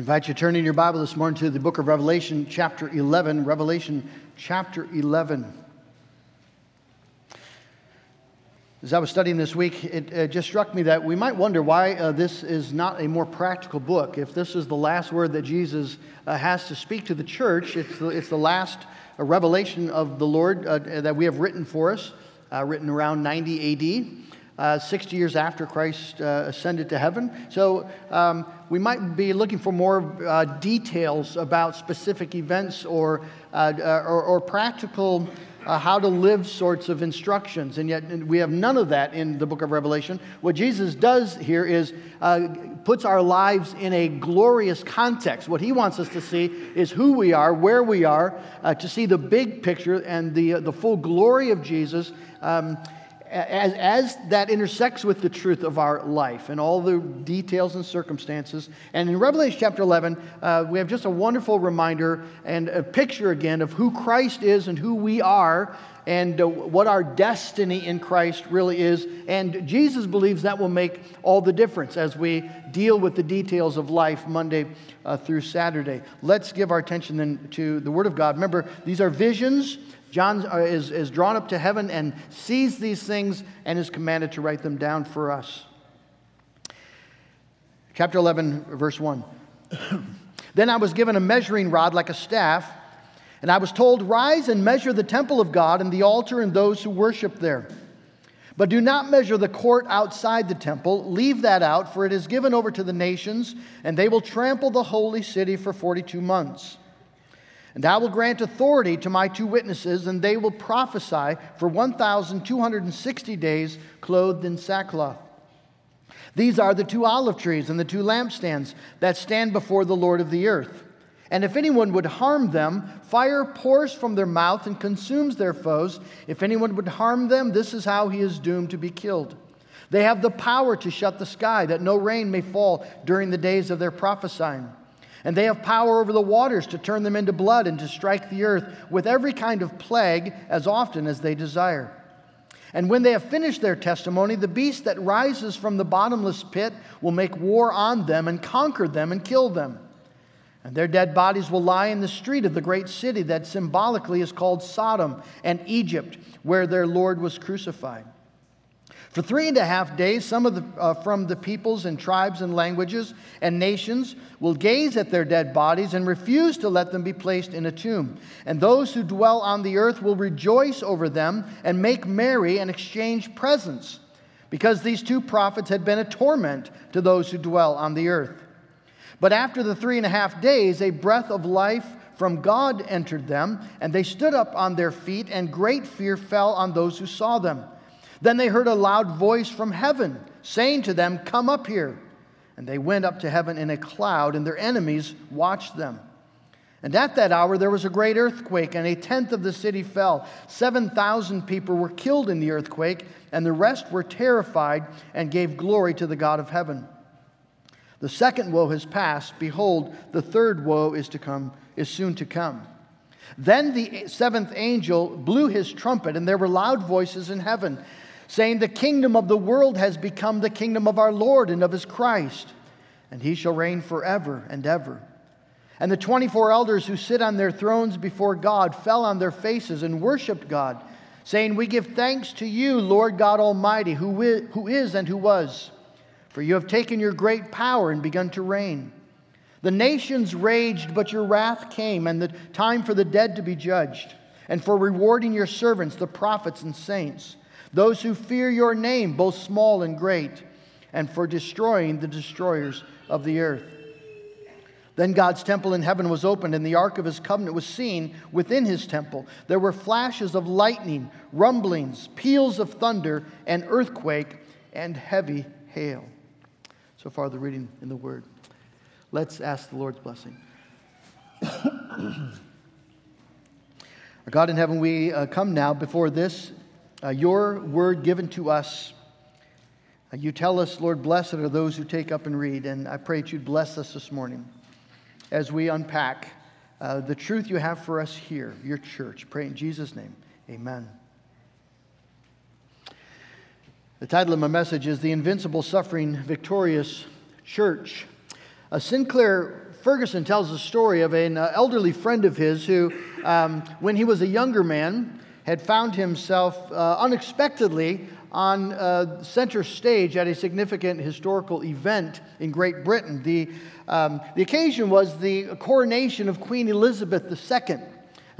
invite you to turn in your Bible this morning to the book of Revelation, chapter 11. Revelation, chapter 11. As I was studying this week, it uh, just struck me that we might wonder why uh, this is not a more practical book. If this is the last word that Jesus uh, has to speak to the church, it's the, it's the last uh, revelation of the Lord uh, that we have written for us, written around 90 AD uh, 60 years after Christ uh, ascended to heaven. So um, we might be looking for more uh, details about specific events or, uh, uh, or, or, practical uh, how to live sorts of instructions. And yet we have none of that in the book of Revelation. What Jesus does here is puts our lives in a glorious context. What he wants us to see is who we are, where we are, to see the big picture and the, the full glory of Jesus. Um, as, as that intersects with the truth of our life and all the details and circumstances. And in Revelation chapter 11, uh, we have just a wonderful reminder and a picture again of who Christ is and who we are and uh, what our destiny in Christ really is. And Jesus believes that will make all the difference as we deal with the details of life Monday uh, through Saturday. Let's give our attention then to the Word of God. Remember, these are visions John uh, is, is drawn up to heaven and sees these things and is commanded to write them down for us. Chapter 11, verse 1. then I was given a measuring rod like a staff, and I was told, Rise and measure the temple of God and the altar and those who worship there. But do not measure the court outside the temple. Leave that out, for it is given over to the nations, and they will trample the holy city for 42 months. And I will grant authority to my two witnesses, and they will prophesy for 1,260 days, clothed in sackcloth. These are the two olive trees and the two lampstands that stand before the Lord of the earth. And if anyone would harm them, fire pours from their mouth and consumes their foes. If anyone would harm them, this is how he is doomed to be killed. They have the power to shut the sky, that no rain may fall during the days of their prophesying. And they have power over the waters to turn them into blood and to strike the earth with every kind of plague as often as they desire. And when they have finished their testimony, the beast that rises from the bottomless pit will make war on them and conquer them and kill them. And their dead bodies will lie in the street of the great city that symbolically is called Sodom and Egypt, where their Lord was crucified. For three and a half days, some of the, uh, from the peoples and tribes and languages and nations will gaze at their dead bodies and refuse to let them be placed in a tomb. And those who dwell on the earth will rejoice over them and make merry and exchange presents, because these two prophets had been a torment to those who dwell on the earth. But after the three and a half days, a breath of life from God entered them, and they stood up on their feet, and great fear fell on those who saw them. Then they heard a loud voice from heaven saying to them, Come up here. And they went up to heaven in a cloud, and their enemies watched them. And at that hour there was a great earthquake, and a tenth of the city fell. 7,000 people were killed in the earthquake, and the rest were terrified and gave glory to the God of heaven. The second woe has passed. Behold, the third woe is to come, is soon to come. Then the seventh angel blew his trumpet, and there were loud voices in heaven saying, The kingdom of the world has become the kingdom of our Lord and of his Christ, and he shall reign forever and ever. And the 24 elders who sit on their thrones before God fell on their faces and worshiped God, saying, We give thanks to you, Lord God Almighty, who is and who was. For you have taken your great power and begun to reign. The nations raged, but your wrath came, and the time for the dead to be judged, and for rewarding your servants, the prophets and saints those who fear your name, both small and great, and for destroying the destroyers of the earth. Then God's temple in heaven was opened, and the ark of his covenant was seen within his temple. There were flashes of lightning, rumblings, peals of thunder, an earthquake, and heavy hail. So far, the reading in the word. Let's ask the Lord's blessing. Our God in heaven, we uh, come now before this uh, your word given to us. Uh, you tell us, Lord, blessed are those who take up and read. And I pray that you'd bless us this morning as we unpack uh, the truth you have for us here, your church. Pray in Jesus' name. Amen. The title of my message is The Invincible Suffering Victorious Church. Uh, Sinclair Ferguson tells the story of an uh, elderly friend of his who, um, when he was a younger man, had found himself uh, unexpectedly on uh, center stage at a significant historical event in Great Britain. The, um, the occasion was the coronation of Queen Elizabeth II.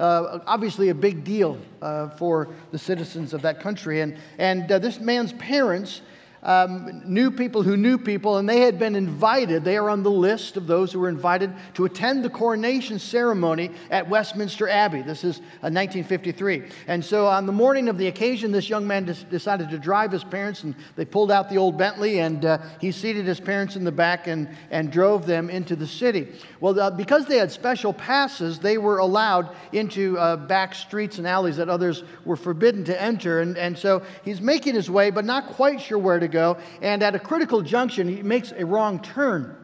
Uh, obviously, a big deal uh, for the citizens of that country. And, and uh, this man's parents um, knew people who knew people, and they had been invited. They are on the list of those who were invited to attend the coronation ceremony at Westminster Abbey. This is uh, 1953. And so, on the morning of the occasion, this young man decided to drive his parents, and they pulled out the old Bentley, and uh, he seated his parents in the back and, and drove them into the city. Well, uh, because they had special passes, they were allowed into uh, back streets and alleys that others were forbidden to enter. And, and so, he's making his way, but not quite sure where to go. And at a critical junction, he makes a wrong turn.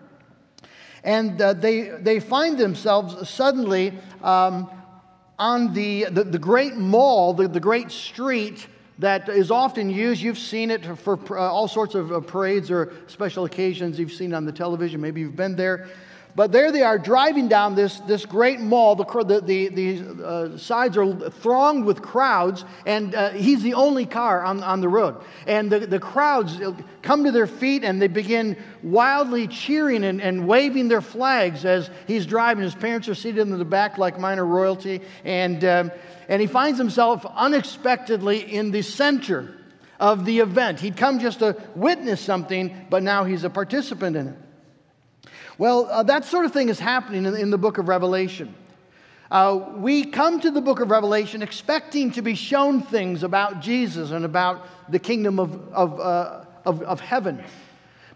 And uh, they, they find themselves suddenly um, on the, the, the, great mall, the, the great street that is often used. You've seen it for uh, all sorts of uh, parades or special occasions. You've seen on the television. Maybe you've been there. But there they are driving down this, this great mall. The, the, the uh, sides are thronged with crowds, and uh, he's the only car on, on the road. And the, the crowds come to their feet and they begin wildly cheering and, and waving their flags as he's driving. His parents are seated in the back like minor royalty. And, um, and he finds himself unexpectedly in the center of the event. He'd come just to witness something, but now he's a participant in it. Well, uh, that sort of thing is happening in, in the book of Revelation. Uh, we come to the book of Revelation expecting to be shown things about Jesus and about the kingdom of, of, uh, of, of heaven.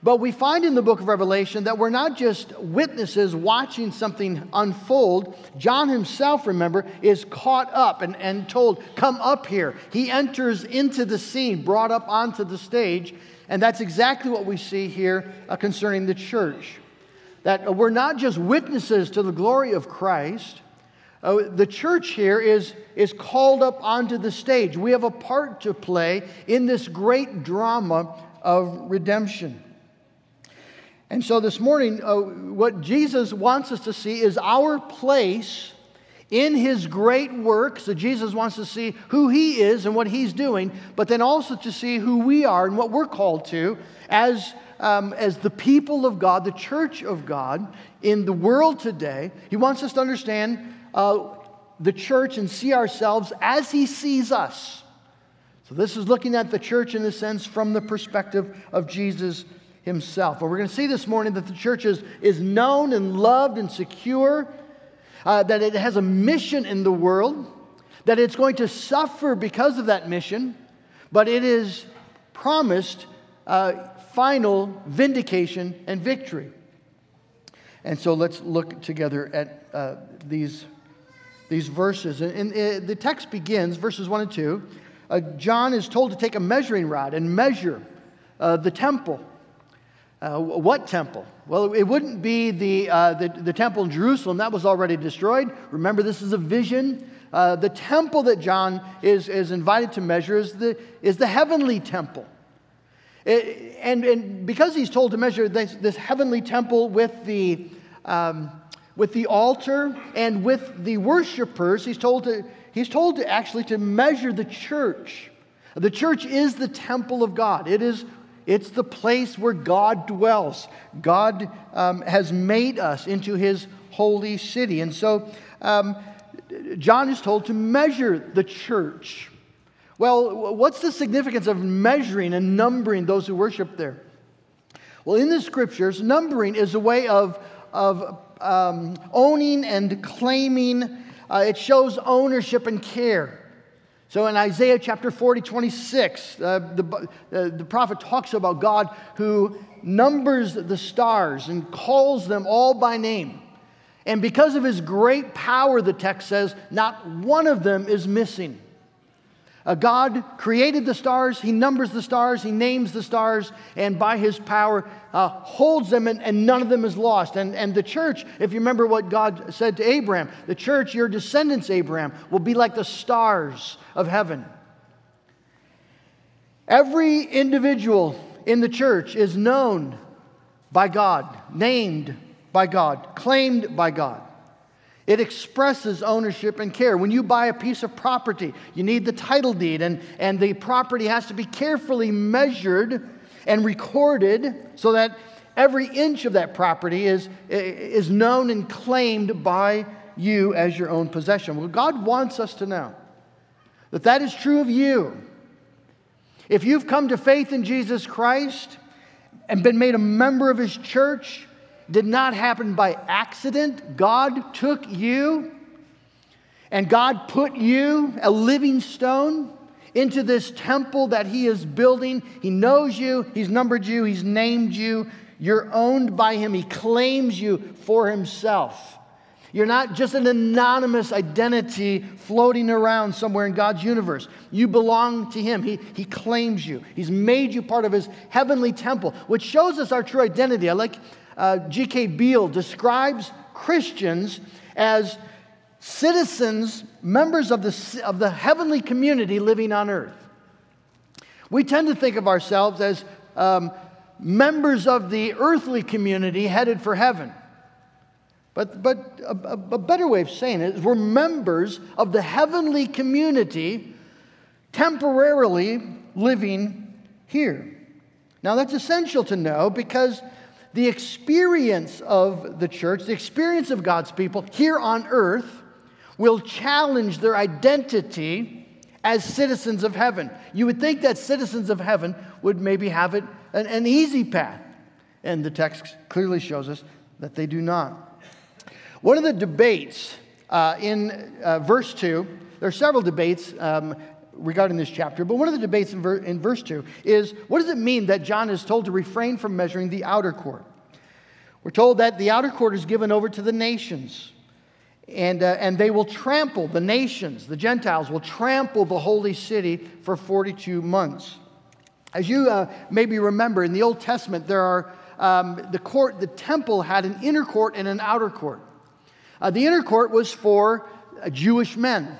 But we find in the book of Revelation that we're not just witnesses watching something unfold. John himself, remember, is caught up and, and told, Come up here. He enters into the scene, brought up onto the stage. And that's exactly what we see here uh, concerning the church that we're not just witnesses to the glory of Christ. Uh, the church here is, is called up onto the stage. We have a part to play in this great drama of redemption. And so this morning, uh, what Jesus wants us to see is our place in his great work. So Jesus wants to see who he is and what he's doing, but then also to see who we are and what we're called to as um, as the people of God, the church of God in the world today. He wants us to understand uh, the church and see ourselves as He sees us. So, this is looking at the church in a sense from the perspective of Jesus Himself. And we're going to see this morning that the church is, is known and loved and secure, uh, that it has a mission in the world, that it's going to suffer because of that mission, but it is promised uh, final vindication and victory. And so let's look together at uh, these, these verses. And, and uh, the text begins, verses 1 and 2. Uh, John is told to take a measuring rod and measure uh, the temple. Uh, what temple? Well, it wouldn't be the, uh, the, the, temple in Jerusalem, that was already destroyed. Remember, this is a vision. the temple that John is, is invited to measure is the, is the heavenly temple. It, and, and because he's told to measure this, this heavenly temple with the, um, with the altar and with the worshipers, he's told, to, he's told to actually to measure the church. The church is the temple of God. It is it's the place where God dwells. God um, has made us into his holy city. And so um, John is told to measure the church. Well, what's the significance of measuring and numbering those who worship there? Well, in the scriptures, numbering is a way of, of um, owning and claiming, uh, it shows ownership and care. So in Isaiah chapter 40, 26, uh, the, uh, the prophet talks about God who numbers the stars and calls them all by name. And because of his great power, the text says, not one of them is missing. Uh, God created the stars, He numbers the stars, He names the stars, and by His power uh, holds them, and, and, none of them is lost. And, and the church, if you remember what God said to Abraham, the church, your descendants, Abraham, will be like the stars of heaven. Every individual in the church is known by God, named by God, claimed by God. It expresses ownership and care. When you buy a piece of property, you need the title deed, and, and the property has to be carefully measured and recorded so that every inch of that property is, is known and claimed by you as your own possession. Well, God wants us to know that that is true of you. If you've come to faith in Jesus Christ and been made a member of His church, did not happen by accident. God took you and God put you, a living stone, into this temple that He is building. He knows you, He's numbered you, He's named you. You're owned by Him, He claims you for Himself. You're not just an anonymous identity floating around somewhere in God's universe. You belong to Him. He, he claims you. He's made you part of His heavenly temple, which shows us our true identity. I like uh, G.K. Beale describes Christians as citizens, members of the, of the heavenly community living on earth. We tend to think of ourselves as um, members of the earthly community headed for heaven. But, but a, a, better way of saying it is we're members of the heavenly community temporarily living here. Now, that's essential to know because the experience of the church, the experience of God's people here on earth, will challenge their identity as citizens of heaven. You would think that citizens of heaven would maybe have it an, an easy path. And the text clearly shows us that they do not. One of the debates uh, in uh, verse 2, there are several debates um, regarding this chapter, but one of the debates in, ver- in verse 2 is what does it mean that John is told to refrain from measuring the outer court? We're told that the outer court is given over to the nations, and, uh, and they will trample, the nations, the Gentiles will trample the holy city for 42 months. As you uh, maybe remember, in the Old Testament, there are um, the court, the temple had an inner court and an outer court. Uh, the inner court was for uh, Jewish men.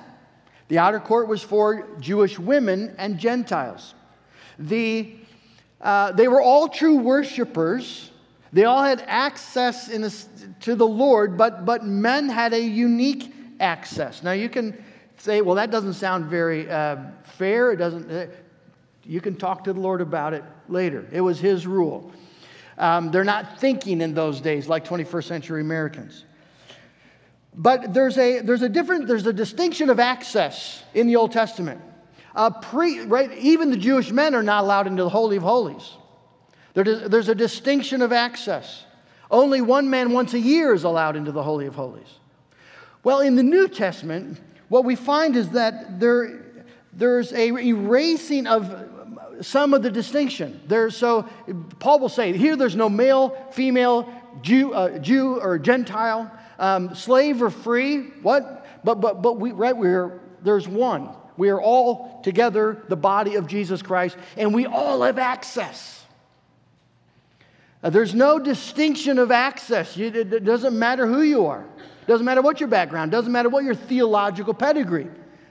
The outer court was for Jewish women and Gentiles. The, uh, they were all true worshipers. They all had access to the Lord, but, but men had a unique access. Now you can say, well, that doesn't sound very uh, fair. It doesn't. Uh, you can talk to the Lord about it later. It was His rule. Um, they're not thinking in those days like 21st century Americans. But there's a, there's a different, there's a distinction of access in the Old Testament. Pre, right, even the Jewish men are not allowed into the Holy of Holies. There, there's a distinction of access. Only one man once a year is allowed into the Holy of Holies. Well, in the New Testament, what we find is that there, there's a erasing of some of the distinction. So Paul will say, here there's no male, female, Jew, uh, Jew or Gentile um, slave or free, what? But, but, but we, right, we're, there's one. We are all together the body of Jesus Christ, and we all have access. Uh, there's no distinction of access. You, it, it doesn't matter who you are. It doesn't matter what your background. Doesn't matter what your theological pedigree.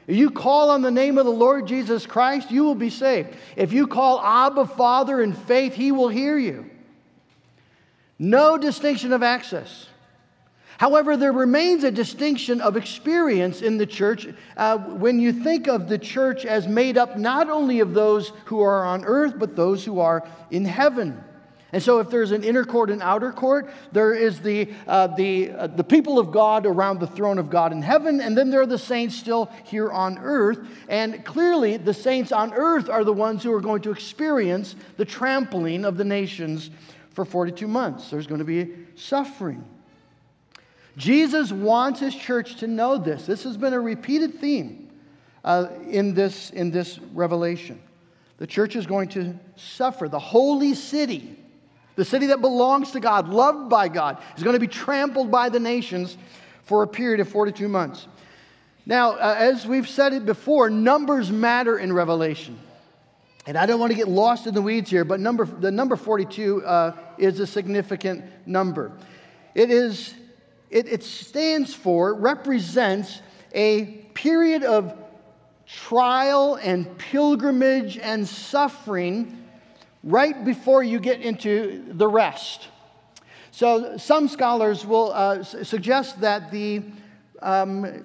If you call on the name of the Lord Jesus Christ, you will be saved. If you call Abba Father in faith, He will hear you. No distinction of access. However, there remains a distinction of experience in the church uh, when you think of the church as made up not only of those who are on earth, but those who are in heaven. And so, if there's an inner court and outer court, there is the, uh, the, uh, the people of God around the throne of God in heaven, and then there are the saints still here on earth. And clearly, the saints on earth are the ones who are going to experience the trampling of the nations for 42 months. There's going to be suffering. Jesus wants his church to know this. This has been a repeated theme uh, in, this, in this revelation. The church is going to suffer. The holy city, the city that belongs to God, loved by God, is going to be trampled by the nations for a period of 42 months. Now, uh, as we've said it before, numbers matter in Revelation. And I don't want to get lost in the weeds here, but number, the number 42 uh, is a significant number. It is it, it stands for, represents a period of trial and pilgrimage and suffering right before you get into the rest. So some scholars will uh, suggest that the um,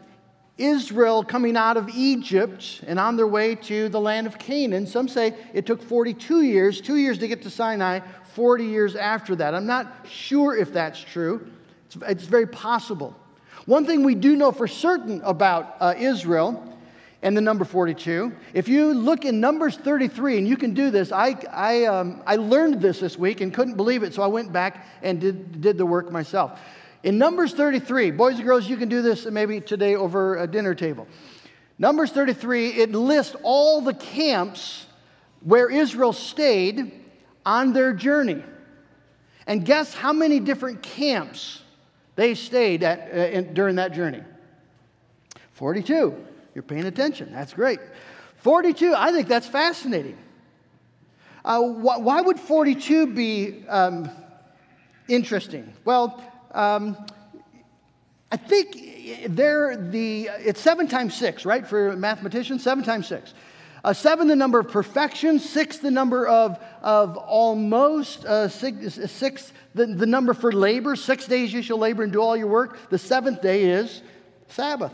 Israel coming out of Egypt and on their way to the land of Canaan, some say it took 42 years, two years to get to Sinai, 40 years after that. I'm not sure if that's true. It's, it's very possible. One thing we do know for certain about uh, Israel and the number 42. If you look in Numbers 33, and you can do this, I, I, um, I learned this this week and couldn't believe it, so I went back and did, did the work myself. In Numbers 33, boys and girls, you can do this maybe today over a dinner table. Numbers 33, it lists all the camps where Israel stayed on their journey. And guess how many different camps they stayed at uh, in, during that journey? 42. You're paying attention. That's great. 42, I think that's fascinating. Uh, wh- why would 42 be um, interesting? Well, um, I think they're the, it's seven times six, right, for mathematicians? Seven times six. Uh, seven, the number of perfection. Six, the number of, of almost. Uh, six, six the, the number for labor. Six days you shall labor and do all your work. The seventh day is Sabbath,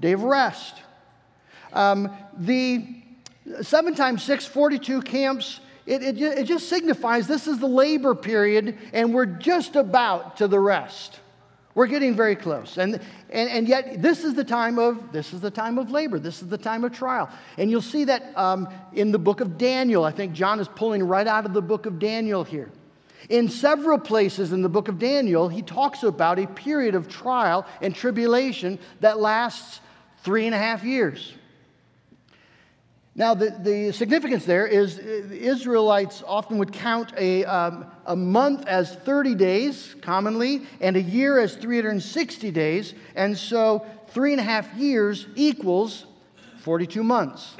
day of rest. Um, the seven times six, 42 camps, it, it, it just signifies this is the labor period and we're just about to the rest. We're getting very close. And, and, and yet, this is the time of this is the time of labor. This is the time of trial. And you'll see that um, in the book of Daniel. I think John is pulling right out of the book of Daniel here. In several places in the book of Daniel, he talks about a period of trial and tribulation that lasts three and a half years. Now, the, the significance there is the uh, Israelites often would count a, um, a month as 30 days, commonly, and a year as 360 days. And so, three and a half years equals 42 months.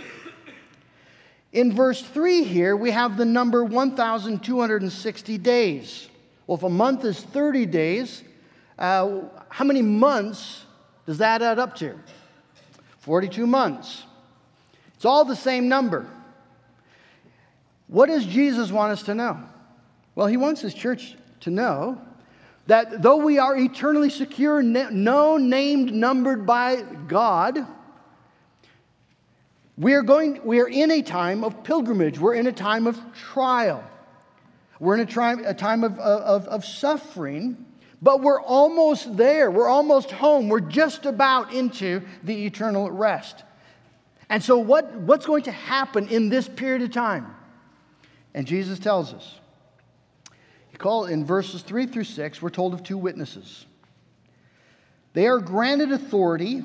In verse 3 here, we have the number 1,260 days. Well, if a month is 30 days, uh, how many months does that add up to? 42 months. It's all the same number. What does Jesus want us to know? Well, he wants his church to know that though we are eternally secure, no named, numbered by God, we are, going, we are in a time of pilgrimage. We're in a time of trial. We're in a time, a time of, of, of suffering, but we're almost there. We're almost home. We're just about into the eternal rest. And so, what, what's going to happen in this period of time? And Jesus tells us. He called in verses 3 through 6, we're told of two witnesses. They are granted authority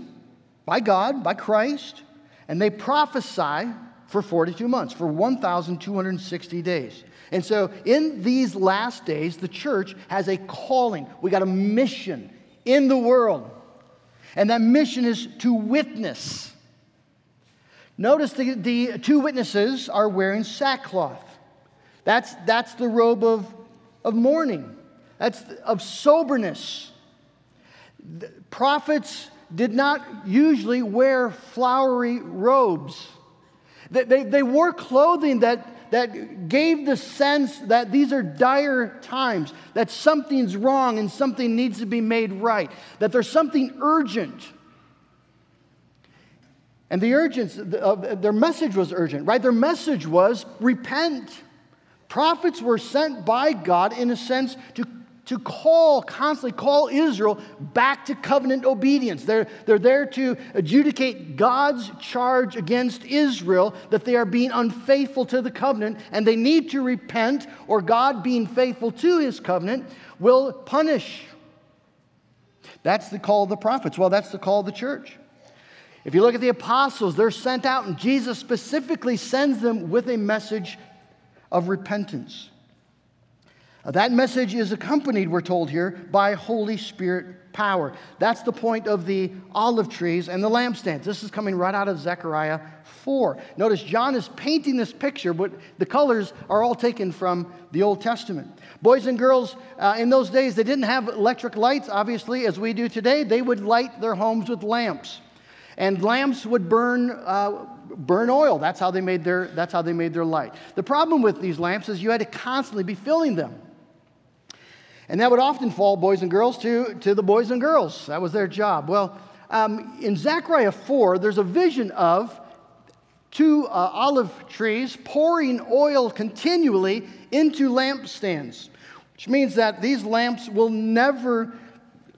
by God, by Christ, and they prophesy for 42 months, for 1,260 days. And so, in these last days, the church has a calling. We got a mission in the world. And that mission is to witness Notice the, the two witnesses are wearing sackcloth. That's, that's the robe of, of mourning, that's of soberness. The prophets did not usually wear flowery robes, they, they, they wore clothing that, that gave the sense that these are dire times, that something's wrong and something needs to be made right, that there's something urgent. And the urgency, of uh, their message was urgent, right? Their message was repent. Prophets were sent by God, in a sense, to, to call, constantly call Israel back to covenant obedience. They're, they're there to adjudicate God's charge against Israel that they are being unfaithful to the covenant and they need to repent, or God, being faithful to his covenant, will punish. That's the call of the prophets. Well, that's the call of the church. If you look at the apostles, they're sent out, and Jesus specifically sends them with a message of repentance. that message is accompanied, we're told here, by Holy Spirit power. That's the point of the olive trees and the lampstands. This is coming right out of Zechariah 4. Notice John is painting this picture, but the colors are all taken from the Old Testament. Boys and girls, uh, in those days, they didn't have electric lights, obviously, as we do today. They would light their homes with lamps. And lamps would burn, uh, burn oil. That's how, they made their, that's how they made their light. The problem with these lamps is you had to constantly be filling them. And that would often fall, boys and girls, to, to the boys and girls. That was their job. Well, um, in Zechariah 4, there's a vision of two uh, olive trees pouring oil continually into lampstands, which means that these lamps will never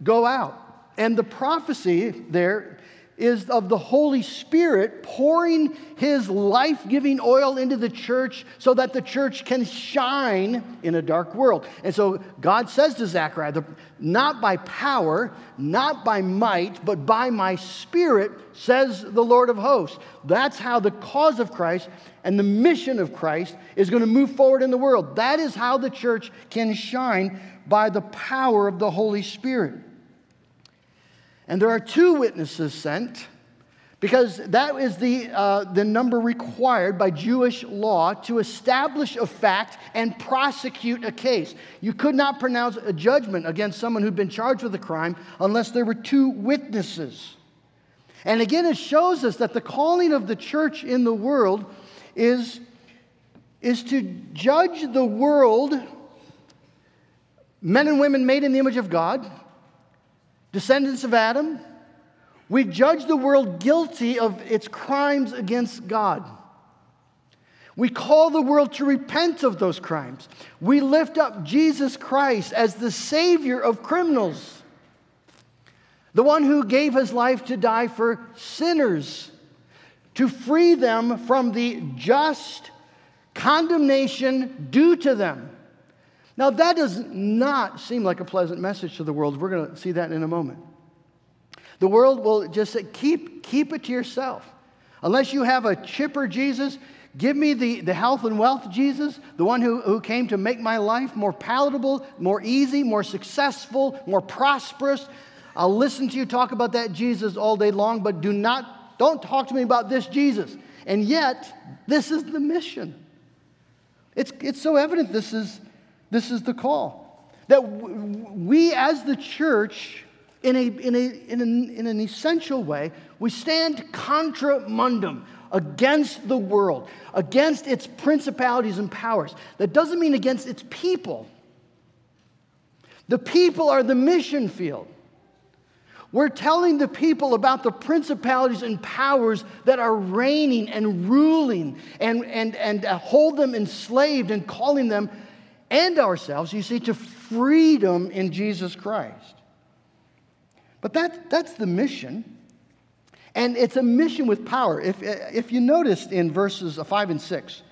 go out. And the prophecy there is of the Holy Spirit pouring his life giving oil into the church so that the church can shine in a dark world. And so God says to Zechariah, not by power, not by might, but by my spirit, says the Lord of hosts. That's how the cause of Christ and the mission of Christ is going to move forward in the world. That is how the church can shine by the power of the Holy Spirit. And there are two witnesses sent because that is the, uh, the number required by Jewish law to establish a fact and prosecute a case. You could not pronounce a judgment against someone who'd been charged with a crime unless there were two witnesses. And again, it shows us that the calling of the church in the world is, is to judge the world, men and women made in the image of God, descendants of Adam, we judge the world guilty of its crimes against God. We call the world to repent of those crimes. We lift up Jesus Christ as the Savior of criminals, the one who gave his life to die for sinners, to free them from the just condemnation due to them. Now, that does not seem like a pleasant message to the world. We're going to see that in a moment. The world will just say, keep, keep it to yourself. Unless you have a chipper Jesus, give me the, the health and wealth Jesus, the one who, who came to make my life more palatable, more easy, more successful, more prosperous. I'll listen to you talk about that Jesus all day long, but do not, don't talk to me about this Jesus. And yet, this is the mission. It's, it's so evident this is this is the call. That we as the church, in, a, in, a, in, an, in an essential way, we stand contra mundum, against the world, against its principalities and powers. That doesn't mean against its people. The people are the mission field. We're telling the people about the principalities and powers that are reigning and ruling and, and, and hold them enslaved and calling them and ourselves, you see, to freedom in Jesus Christ. But that, that's the mission. And it's a mission with power. If, if you noticed in verses 5 and 6,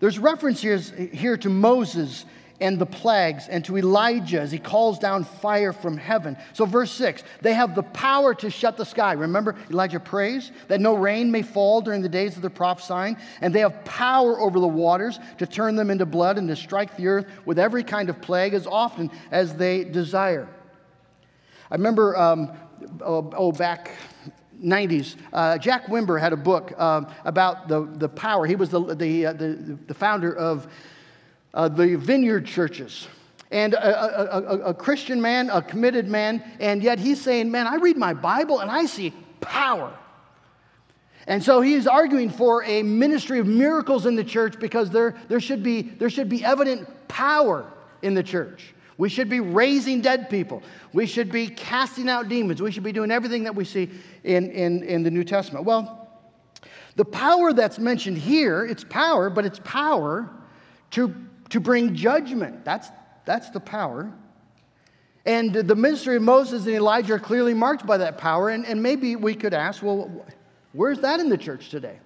there's reference here, here to Moses and the plagues and to Elijah as he calls down fire from heaven. So, verse 6 they have the power to shut the sky. Remember, Elijah prays that no rain may fall during the days of their prophesying, and they have power over the waters to turn them into blood and to strike the earth with every kind of plague as often as they desire. I remember, um, oh, oh, back 90s, uh, Jack Wimber had a book um, about the, the power. He was the, the, uh, the, the founder of uh, the vineyard churches. And a, a, a, a Christian man, a committed man, and yet he's saying, Man, I read my Bible and I see power. And so he's arguing for a ministry of miracles in the church because there, there, should be, there should be evident power in the church. We should be raising dead people. We should be casting out demons. We should be doing everything that we see in, in, in the New Testament. Well, the power that's mentioned here, it's power, but it's power to to bring judgment. That's, that's the power. And the ministry of Moses and Elijah are clearly marked by that power. And, and maybe we could ask, well, where's that in the church today?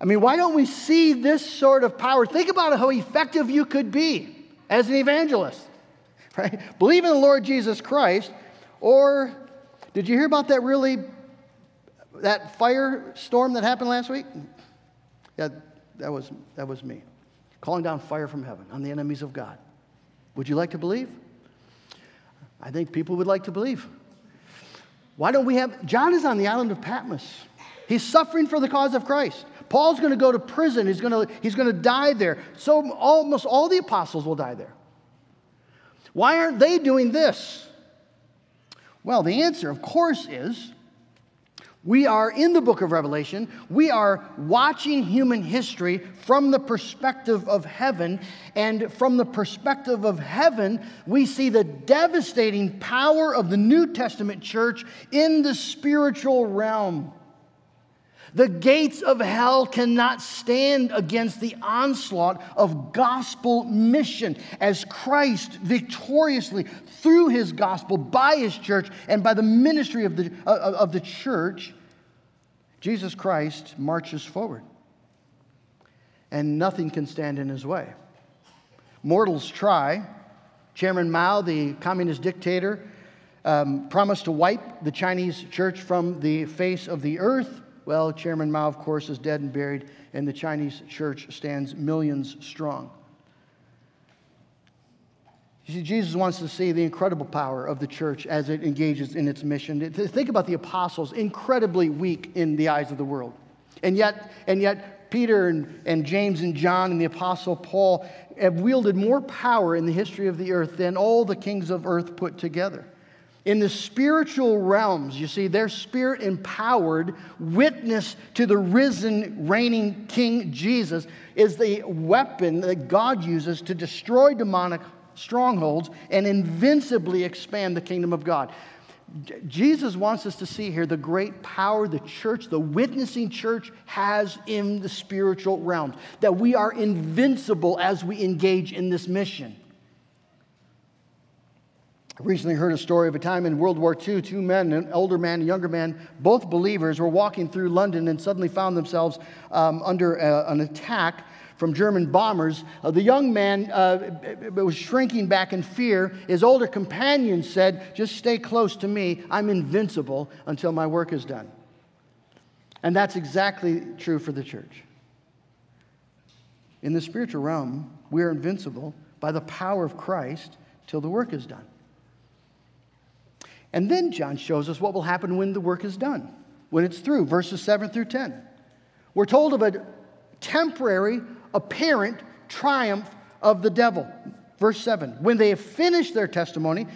I mean, why don't we see this sort of power? Think about how effective you could be as an evangelist, right? Believe in the Lord Jesus Christ. Or did you hear about that really, that firestorm that happened last week? Yeah, that was, that was me calling down fire from heaven on the enemies of God. Would you like to believe? I think people would like to believe. Why don't we have John is on the island of Patmos. He's suffering for the cause of Christ. Paul's going to go to prison. He's going to, he's going to die there. So almost all the apostles will die there. Why aren't they doing this? Well, the answer, of course, is We are in the book of Revelation. We are watching human history from the perspective of heaven. And from the perspective of heaven, we see the devastating power of the New Testament church in the spiritual realm. The gates of hell cannot stand against the onslaught of gospel mission as Christ victoriously, through his gospel, by his church, and by the ministry of the, uh, of the church, Jesus Christ marches forward. And nothing can stand in his way. Mortals try. Chairman Mao, the communist dictator, um, promised to wipe the Chinese church from the face of the earth. Well, Chairman Mao, of course, is dead and buried, and the Chinese church stands millions strong. You see, Jesus wants to see the incredible power of the church as it engages in its mission. Think about the apostles, incredibly weak in the eyes of the world. And yet, and yet Peter and, and James and John and the apostle Paul have wielded more power in the history of the earth than all the kings of earth put together. In the spiritual realms, you see, their spirit empowered witness to the risen, reigning King Jesus is the weapon that God uses to destroy demonic strongholds and invincibly expand the kingdom of God. Jesus wants us to see here the great power the church, the witnessing church, has in the spiritual realms, that we are invincible as we engage in this mission. I recently heard a story of a time in World War II, two men, an older man, and a younger man, both believers, were walking through London and suddenly found themselves um, under a, uh, an attack from German bombers. Uh, the young man uh, was shrinking back in fear. His older companion said, Just stay close to me. I'm invincible until my work is done. And that's exactly true for the church. In the spiritual realm, we are invincible by the power of Christ till the work is done. And then John shows us what will happen when the work is done, when it's through, verses 7 through 10. We're told of a temporary, apparent triumph of the devil. Verse 7 When they have finished their testimony,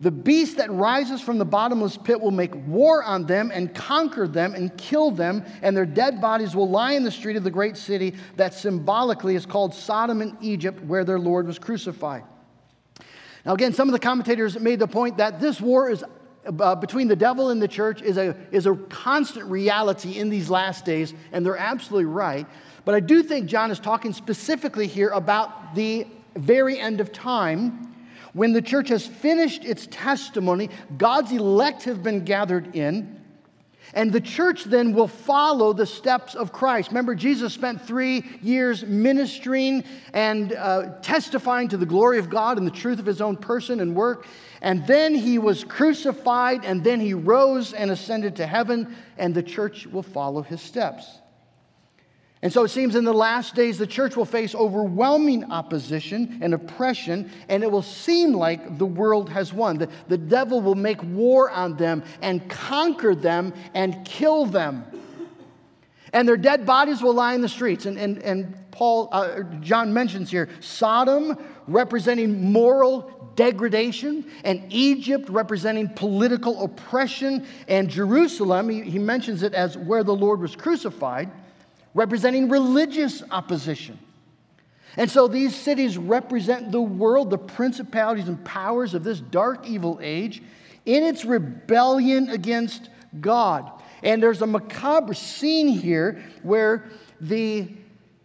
the beast that rises from the bottomless pit will make war on them and conquer them and kill them, and their dead bodies will lie in the street of the great city that symbolically is called Sodom and Egypt, where their Lord was crucified. Now, again, some of the commentators made the point that this war is uh, between the devil and the church is a, is a constant reality in these last days, and they're absolutely right. But I do think John is talking specifically here about the very end of time when the church has finished its testimony, God's elect have been gathered in. And the church then will follow the steps of Christ. Remember, Jesus spent three years ministering and uh, testifying to the glory of God and the truth of his own person and work. And then he was crucified, and then he rose and ascended to heaven, and the church will follow his steps. And so it seems in the last days the church will face overwhelming opposition and oppression, and it will seem like the world has won. The, the devil will make war on them and conquer them and kill them. And their dead bodies will lie in the streets. And, and, and Paul, uh, John mentions here Sodom representing moral degradation, and Egypt representing political oppression, and Jerusalem, he, he mentions it as where the Lord was crucified representing religious opposition. And so these cities represent the world, the principalities and powers of this dark, evil age in its rebellion against God. And there's a macabre scene here where the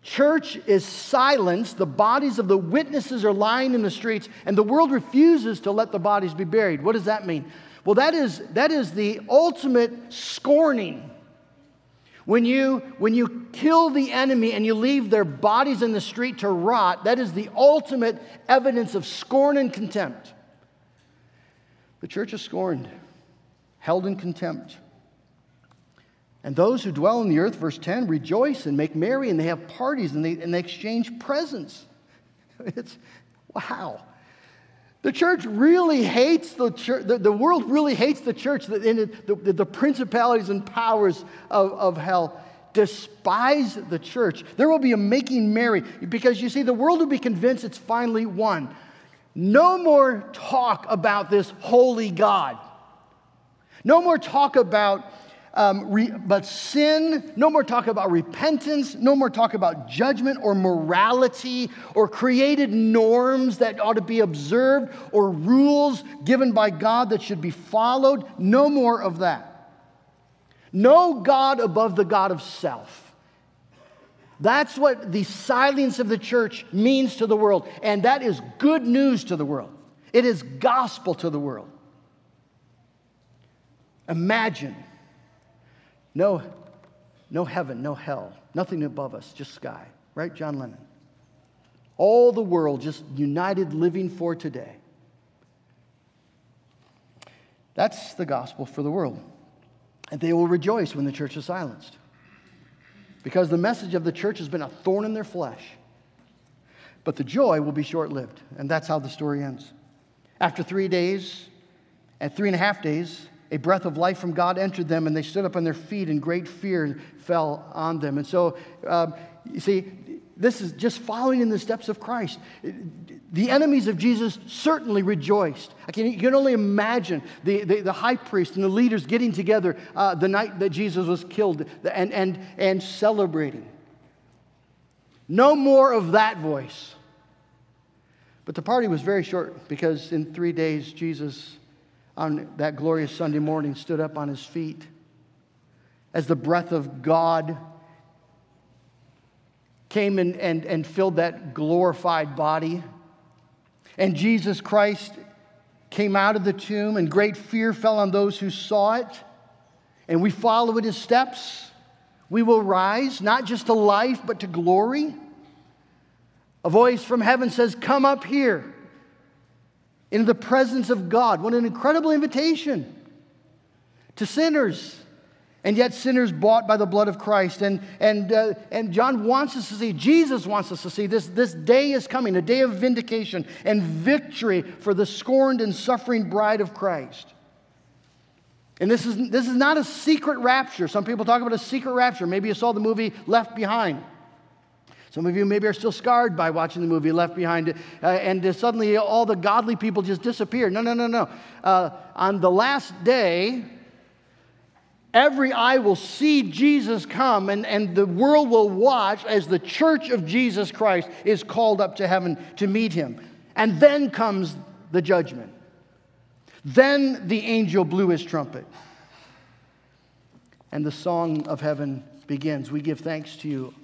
church is silenced, the bodies of the witnesses are lying in the streets, and the world refuses to let the bodies be buried. What does that mean? Well, that is, that is the ultimate scorning when you, when you kill the enemy and you leave their bodies in the street to rot, that is the ultimate evidence of scorn and contempt. The church is scorned, held in contempt. And those who dwell in the earth, verse 10, rejoice and make merry, and they have parties and they, and they exchange presents. It's wow. The church really hates the church, the, the world really hates the church, the, the, the principalities and powers of, of hell despise the church. There will be a making merry because you see, the world will be convinced it's finally won. No more talk about this holy God. No more talk about um, re, but sin, no more talk about repentance, no more talk about judgment or morality or created norms that ought to be observed or rules given by God that should be followed. No more of that. No God above the God of self. That's what the silence of the church means to the world. And that is good news to the world. It is gospel to the world. Imagine no, no heaven, no hell, nothing above us, just sky. Right, John Lennon? All the world just united living for today. That's the gospel for the world. And they will rejoice when the church is silenced. Because the message of the church has been a thorn in their flesh. But the joy will be short lived. And that's how the story ends. After three days, and three and a half days, a breath of life from God entered them, and they stood up on their feet, and great fear fell on them. And so, um, you see, this is just following in the steps of Christ. The enemies of Jesus certainly rejoiced. I can, you can only imagine the, the, the, high priest and the leaders getting together uh, the night that Jesus was killed and, and, and celebrating. No more of that voice. But the party was very short because in three days, Jesus on that glorious Sunday morning stood up on his feet as the breath of God came and, and, and filled that glorified body. And Jesus Christ came out of the tomb, and great fear fell on those who saw it. And we follow in his steps. We will rise, not just to life, but to glory. A voice from heaven says, Come up here into the presence of God. What an incredible invitation to sinners. And yet, sinners bought by the blood of Christ. And, and, uh, and John wants us to see, Jesus wants us to see, this, this day is coming, a day of vindication and victory for the scorned and suffering bride of Christ. And this is, this is not a secret rapture. Some people talk about a secret rapture. Maybe you saw the movie Left Behind. Some of you maybe are still scarred by watching the movie Left Behind, uh, and uh, suddenly all the godly people just disappear. No, no, no, no. Uh, on the last day, every eye will see Jesus come, and, and the world will watch as the church of Jesus Christ is called up to heaven to meet him. And then comes the judgment. Then the angel blew his trumpet. And the song of heaven begins. We give thanks to you,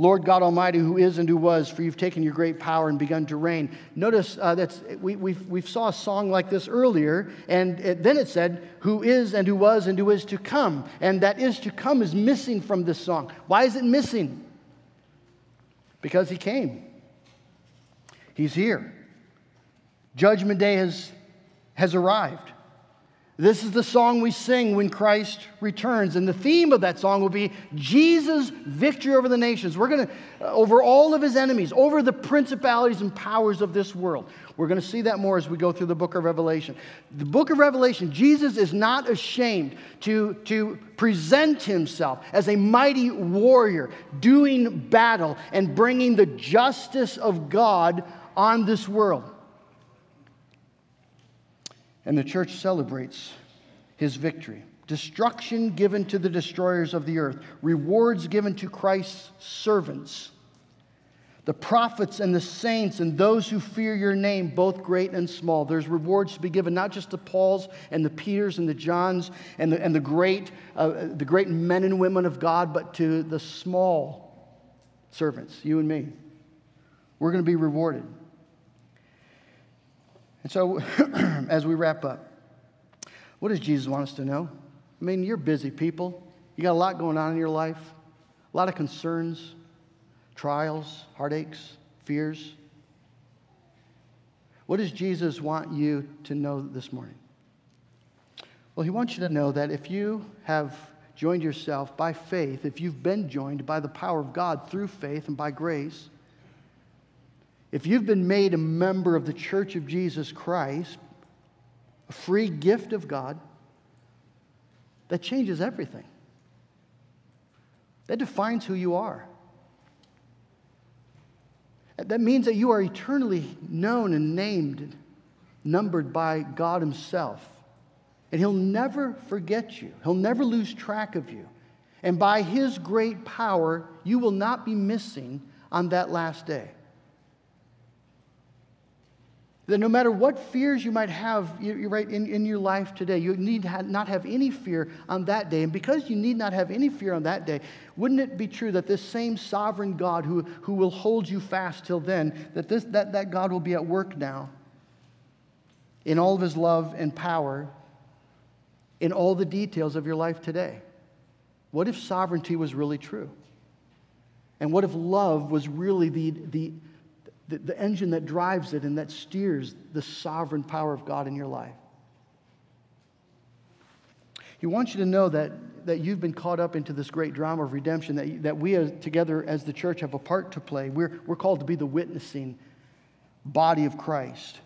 Lord God Almighty, who is and who was, for you've taken your great power and begun to reign. Notice uh, we, we we saw a song like this earlier, and it, then it said, who is and who was and who is to come. And that is to come is missing from this song. Why is it missing? Because he came. He's here. Judgment day has, has arrived. This is the song we sing when Christ returns. And the theme of that song will be Jesus' victory over the nations. We're going to, uh, over all of his enemies, over the principalities and powers of this world. We're going to see that more as we go through the book of Revelation. The book of Revelation, Jesus is not ashamed to, to present himself as a mighty warrior doing battle and bringing the justice of God on this world. And the church celebrates his victory. Destruction given to the destroyers of the earth, rewards given to Christ's servants, the prophets and the saints and those who fear your name, both great and small. There's rewards to be given not just to Paul's and the Peters and the Johns and the, and the, great, uh, the great men and women of God, but to the small servants, you and me. We're going to be rewarded. And so, as we wrap up, what does Jesus want us to know? I mean, you're busy people. You got a lot going on in your life, a lot of concerns, trials, heartaches, fears. What does Jesus want you to know this morning? Well, he wants you to know that if you have joined yourself by faith, if you've been joined by the power of God through faith and by grace, if you've been made a member of the church of Jesus Christ, a free gift of God, that changes everything. That defines who you are. That means that you are eternally known and named, numbered by God Himself. And He'll never forget you, He'll never lose track of you. And by His great power, you will not be missing on that last day. That no matter what fears you might have you're right, in, in your life today, you need not have any fear on that day. And because you need not have any fear on that day, wouldn't it be true that this same sovereign God who, who will hold you fast till then, that, this, that, that God will be at work now in all of his love and power in all the details of your life today? What if sovereignty was really true? And what if love was really the, the, the, the engine that drives it and that steers the sovereign power of God in your life. He wants you to know that, that you've been caught up into this great drama of redemption, that, that we as, together as the church have a part to play. We're, we're called to be the witnessing body of Christ.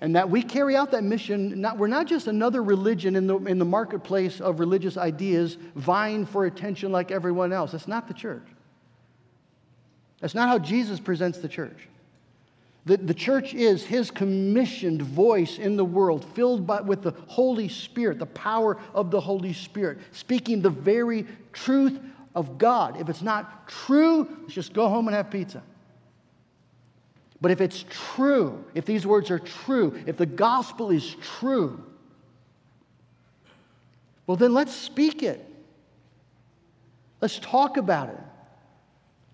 And that we carry out that mission. Not, we're not just another religion in the, in the marketplace of religious ideas vying for attention like everyone else. That's not the church. That's not how Jesus presents the church. The, the church is his commissioned voice in the world, filled by, with the Holy Spirit, the power of the Holy Spirit, speaking the very truth of God. If it's not true, let's just go home and have pizza. But if it's true, if these words are true, if the gospel is true, well, then let's speak it. Let's talk about it.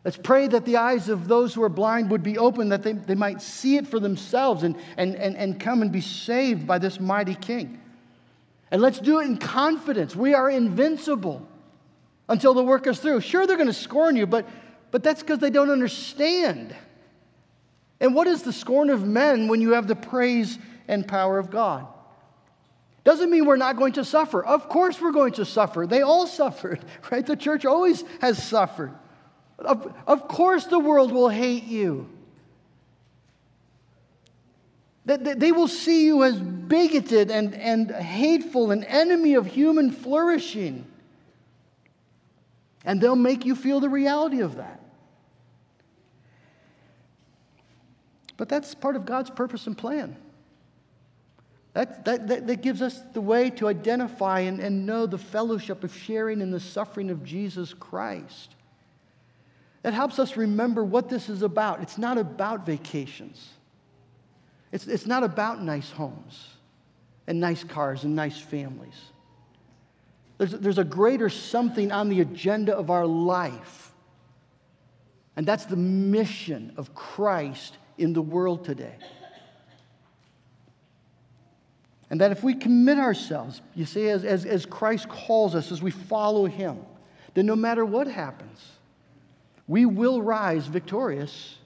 Let's pray that the eyes of those who are blind would be open, that they, they might see it for themselves and, and, and, and come and be saved by this mighty King. And let's do it in confidence. We are invincible until the work is through. Sure, they're going to scorn you, but, but that's because they don't understand. And what is the scorn of men when you have the praise and power of God? Doesn't mean we're not going to suffer. Of course, we're going to suffer. They all suffered, right? The church always has suffered. Of, of course, the world will hate you. They will see you as bigoted and, and hateful, an enemy of human flourishing. And they'll make you feel the reality of that. But that's part of God's purpose and plan. That, that, that, that, gives us the way to identify and, and know the fellowship of sharing in the suffering of Jesus Christ. That helps us remember what this is about. It's not about vacations, it's, it's not about nice homes and nice cars and nice families. There's, there's a greater something on the agenda of our life, and that's the mission of Christ in the world today. And that if we commit ourselves, you see, as, as, as Christ calls us, as we follow Him, then no matter what happens, we will rise victorious,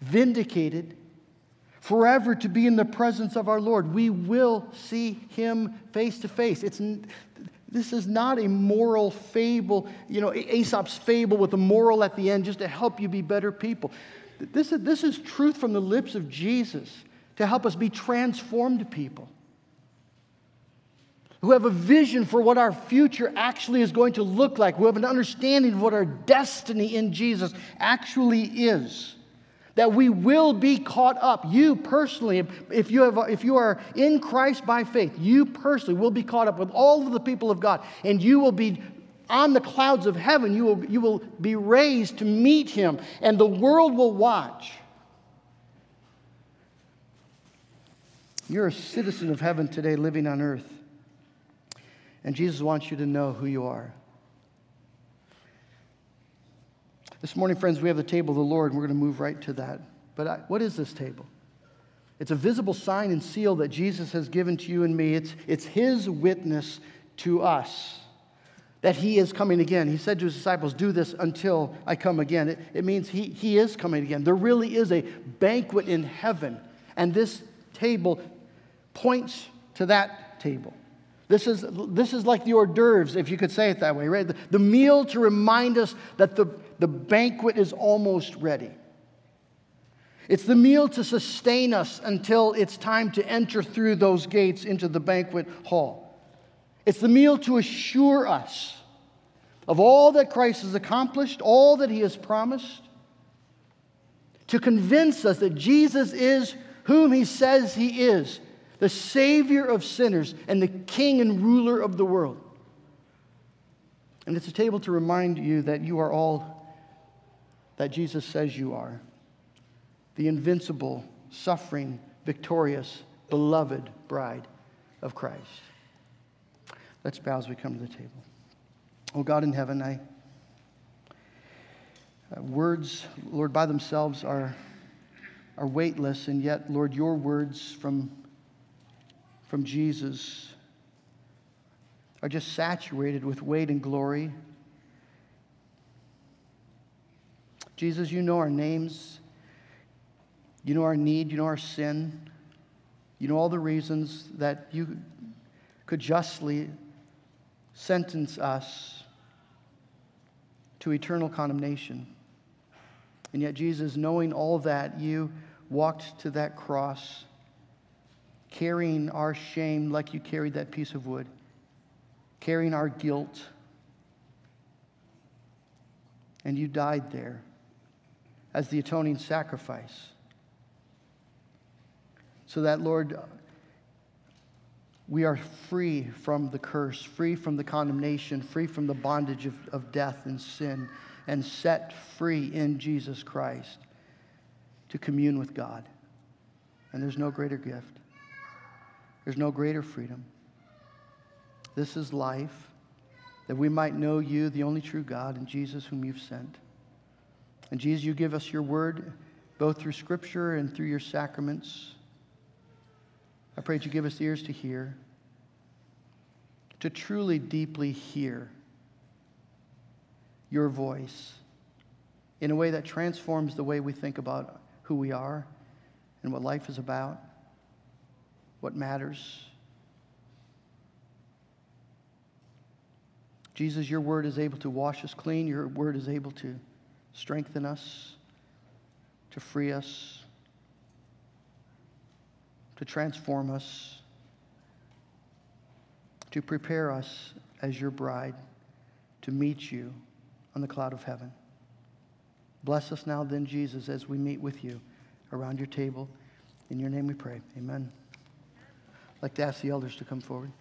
vindicated, forever to be in the presence of our Lord. We will see him face to face. It's this is not a moral fable, you know, Aesop's fable with a moral at the end just to help you be better people. This is, this is truth from the lips of Jesus to help us be transformed people who have a vision for what our future actually is going to look like, who have an understanding of what our destiny in Jesus actually is. That we will be caught up. You personally, if you, have, if you are in Christ by faith, you personally will be caught up with all of the people of God, and you will be on the clouds of heaven. You will, you will be raised to meet Him, and the world will watch. You're a citizen of heaven today living on earth. And Jesus wants you to know who you are. This morning, friends, we have the table of the Lord, and we're going to move right to that. But I, what is this table? It's a visible sign and seal that Jesus has given to you and me. It's, it's His witness to us that He is coming again. He said to His disciples, Do this until I come again. It, it means he, he is coming again. There really is a banquet in heaven, and this table points to that table. This is, this is like the hors d'oeuvres, if you could say it that way, right? The, the meal to remind us that the, the banquet is almost ready. It's the meal to sustain us until it's time to enter through those gates into the banquet hall. It's the meal to assure us of all that Christ has accomplished, all that he has promised, to convince us that Jesus is whom he says he is, the Savior of sinners, and the King and ruler of the world. And it's a table to remind you that you are all that Jesus says you are the invincible, suffering, victorious, beloved bride of Christ. Let's bow as we come to the table. Oh God in heaven, I, uh, words, Lord, by themselves are, are weightless, and yet, Lord, your words from, from Jesus are just saturated with weight and glory. Jesus, you know our names. You know our need. You know our sin. You know all the reasons that you could justly sentence us to eternal condemnation. And yet, Jesus, knowing all that, you walked to that cross, carrying our shame like you carried that piece of wood, carrying our guilt. And you died there as the atoning sacrifice. So that, Lord, we are free from the curse, free from the condemnation, free from the bondage of, of death and sin, and set free in Jesus Christ to commune with God. And there's no greater gift, there's no greater freedom. This is life, that we might know you, the only true God, and Jesus, whom you've sent. And Jesus, you give us your word, both through Scripture and through your sacraments. I pray that you give us ears to hear, to truly deeply hear your voice in a way that transforms the way we think about who we are and what life is about, what matters. Jesus, your word is able to wash us clean. Your word is able to strengthen us, to free us, to transform us, to prepare us as your bride to meet you on the cloud of heaven. Bless us now, then, Jesus, as we meet with you around your table. In your name we pray. Amen. Like to ask the elders to come forward.